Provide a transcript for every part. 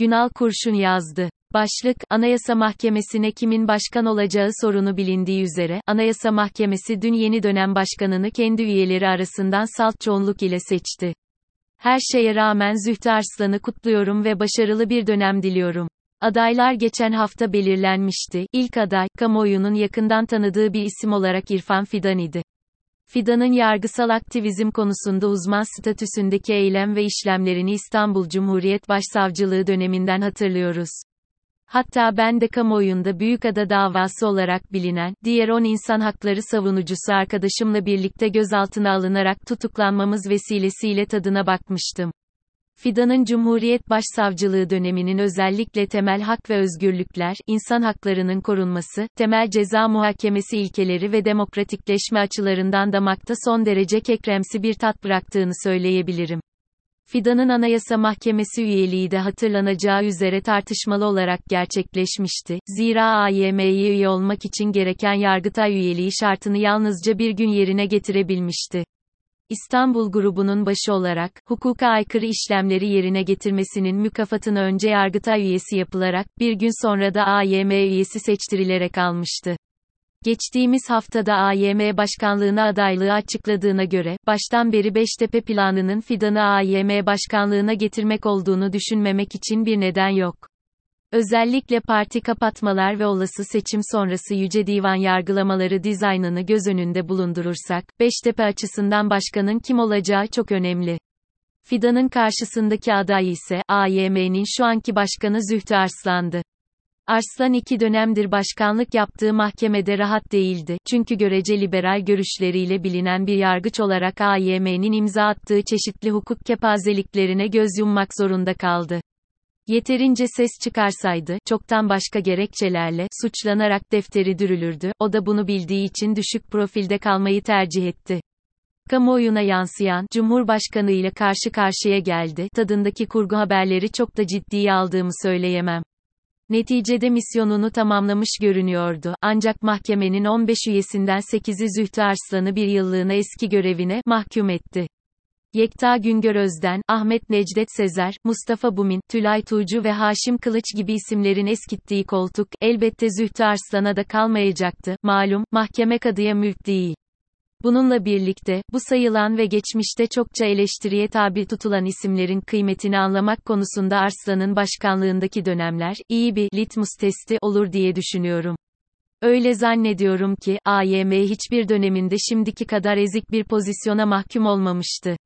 Günal Kurşun yazdı. Başlık, Anayasa Mahkemesi'ne kimin başkan olacağı sorunu bilindiği üzere, Anayasa Mahkemesi dün yeni dönem başkanını kendi üyeleri arasından salt çoğunluk ile seçti. Her şeye rağmen Zühtü Arslan'ı kutluyorum ve başarılı bir dönem diliyorum. Adaylar geçen hafta belirlenmişti. İlk aday, kamuoyunun yakından tanıdığı bir isim olarak İrfan Fidan idi. Fidan'ın yargısal aktivizm konusunda uzman statüsündeki eylem ve işlemlerini İstanbul Cumhuriyet Başsavcılığı döneminden hatırlıyoruz. Hatta ben de kamuoyunda Büyükada davası olarak bilinen, diğer 10 insan hakları savunucusu arkadaşımla birlikte gözaltına alınarak tutuklanmamız vesilesiyle tadına bakmıştım. Fidan'ın Cumhuriyet Başsavcılığı döneminin özellikle temel hak ve özgürlükler, insan haklarının korunması, temel ceza muhakemesi ilkeleri ve demokratikleşme açılarından damakta son derece kekremsi bir tat bıraktığını söyleyebilirim. Fidan'ın Anayasa Mahkemesi üyeliği de hatırlanacağı üzere tartışmalı olarak gerçekleşmişti. Zira AYM'ye üye olmak için gereken Yargıtay üyeliği şartını yalnızca bir gün yerine getirebilmişti. İstanbul grubunun başı olarak, hukuka aykırı işlemleri yerine getirmesinin mükafatını önce Yargıtay üyesi yapılarak, bir gün sonra da AYM üyesi seçtirilerek almıştı. Geçtiğimiz haftada AYM başkanlığına adaylığı açıkladığına göre, baştan beri Beştepe planının Fidan'ı AYM başkanlığına getirmek olduğunu düşünmemek için bir neden yok. Özellikle parti kapatmalar ve olası seçim sonrası Yüce Divan yargılamaları dizaynını göz önünde bulundurursak, Beştepe açısından başkanın kim olacağı çok önemli. Fidan'ın karşısındaki aday ise, AYM'nin şu anki başkanı Zühtü Arslan'dı. Arslan iki dönemdir başkanlık yaptığı mahkemede rahat değildi, çünkü görece liberal görüşleriyle bilinen bir yargıç olarak AYM'nin imza attığı çeşitli hukuk kepazeliklerine göz yummak zorunda kaldı. Yeterince ses çıkarsaydı, çoktan başka gerekçelerle, suçlanarak defteri dürülürdü, o da bunu bildiği için düşük profilde kalmayı tercih etti. Kamuoyuna yansıyan, Cumhurbaşkanı ile karşı karşıya geldi, tadındaki kurgu haberleri çok da ciddiye aldığımı söyleyemem. Neticede misyonunu tamamlamış görünüyordu, ancak mahkemenin 15 üyesinden 8'i Zühtü Arslan'ı bir yıllığına eski görevine mahkum etti. Yekta Güngör Özden, Ahmet Necdet Sezer, Mustafa Bumin, Tülay Tuğcu ve Haşim Kılıç gibi isimlerin eskittiği koltuk, elbette Zühtü Arslan'a da kalmayacaktı, malum, mahkeme kadıya mülk değil. Bununla birlikte, bu sayılan ve geçmişte çokça eleştiriye tabi tutulan isimlerin kıymetini anlamak konusunda Arslan'ın başkanlığındaki dönemler, iyi bir litmus testi olur diye düşünüyorum. Öyle zannediyorum ki, AYM hiçbir döneminde şimdiki kadar ezik bir pozisyona mahkum olmamıştı.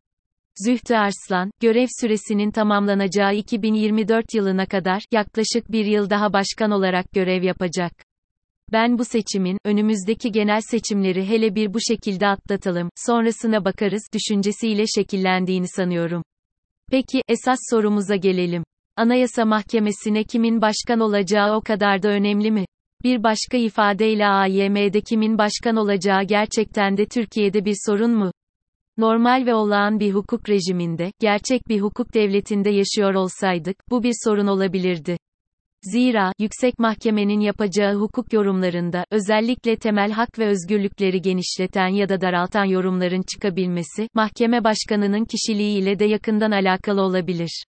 Zühtü Arslan, görev süresinin tamamlanacağı 2024 yılına kadar, yaklaşık bir yıl daha başkan olarak görev yapacak. Ben bu seçimin, önümüzdeki genel seçimleri hele bir bu şekilde atlatalım, sonrasına bakarız, düşüncesiyle şekillendiğini sanıyorum. Peki, esas sorumuza gelelim. Anayasa Mahkemesi'ne kimin başkan olacağı o kadar da önemli mi? Bir başka ifadeyle AYM'de kimin başkan olacağı gerçekten de Türkiye'de bir sorun mu? Normal ve olağan bir hukuk rejiminde, gerçek bir hukuk devletinde yaşıyor olsaydık, bu bir sorun olabilirdi. Zira, yüksek mahkemenin yapacağı hukuk yorumlarında, özellikle temel hak ve özgürlükleri genişleten ya da daraltan yorumların çıkabilmesi, mahkeme başkanının kişiliğiyle de yakından alakalı olabilir.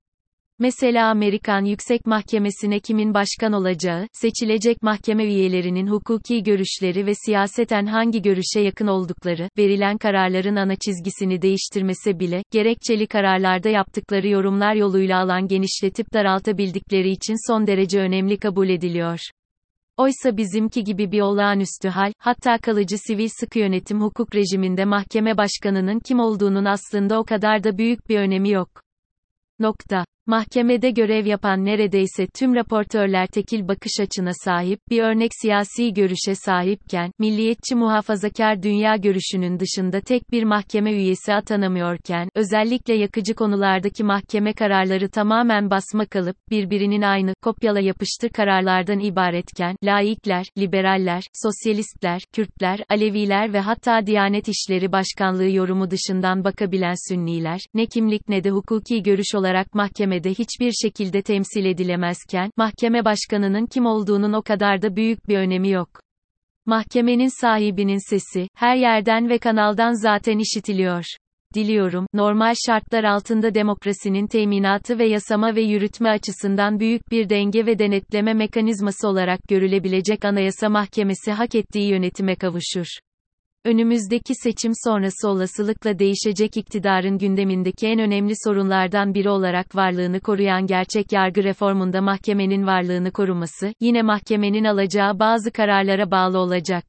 Mesela Amerikan Yüksek Mahkemesi'ne kimin başkan olacağı, seçilecek mahkeme üyelerinin hukuki görüşleri ve siyaseten hangi görüşe yakın oldukları, verilen kararların ana çizgisini değiştirmese bile, gerekçeli kararlarda yaptıkları yorumlar yoluyla alan genişletip daraltabildikleri için son derece önemli kabul ediliyor. Oysa bizimki gibi bir olağanüstü hal, hatta kalıcı sivil sıkı yönetim hukuk rejiminde mahkeme başkanının kim olduğunun aslında o kadar da büyük bir önemi yok. Nokta. Mahkemede görev yapan neredeyse tüm raportörler tekil bakış açına sahip, bir örnek siyasi görüşe sahipken, milliyetçi muhafazakar dünya görüşünün dışında tek bir mahkeme üyesi atanamıyorken, özellikle yakıcı konulardaki mahkeme kararları tamamen basma kalıp, birbirinin aynı, kopyala yapıştır kararlardan ibaretken, laikler, liberaller, sosyalistler, Kürtler, Aleviler ve hatta Diyanet İşleri Başkanlığı yorumu dışından bakabilen Sünniler, ne kimlik ne de hukuki görüş olarak mahkeme mahkemede hiçbir şekilde temsil edilemezken, mahkeme başkanının kim olduğunun o kadar da büyük bir önemi yok. Mahkemenin sahibinin sesi, her yerden ve kanaldan zaten işitiliyor. diliyorum, normal şartlar altında demokrasinin teminatı ve yasama ve yürütme açısından büyük bir denge ve denetleme mekanizması olarak görülebilecek Anayasa Mahkemesi hak ettiği yönetime kavuşur. Önümüzdeki seçim sonrası olasılıkla değişecek iktidarın gündemindeki en önemli sorunlardan biri olarak varlığını koruyan gerçek yargı reformunda mahkemenin varlığını koruması, yine mahkemenin alacağı bazı kararlara bağlı olacak.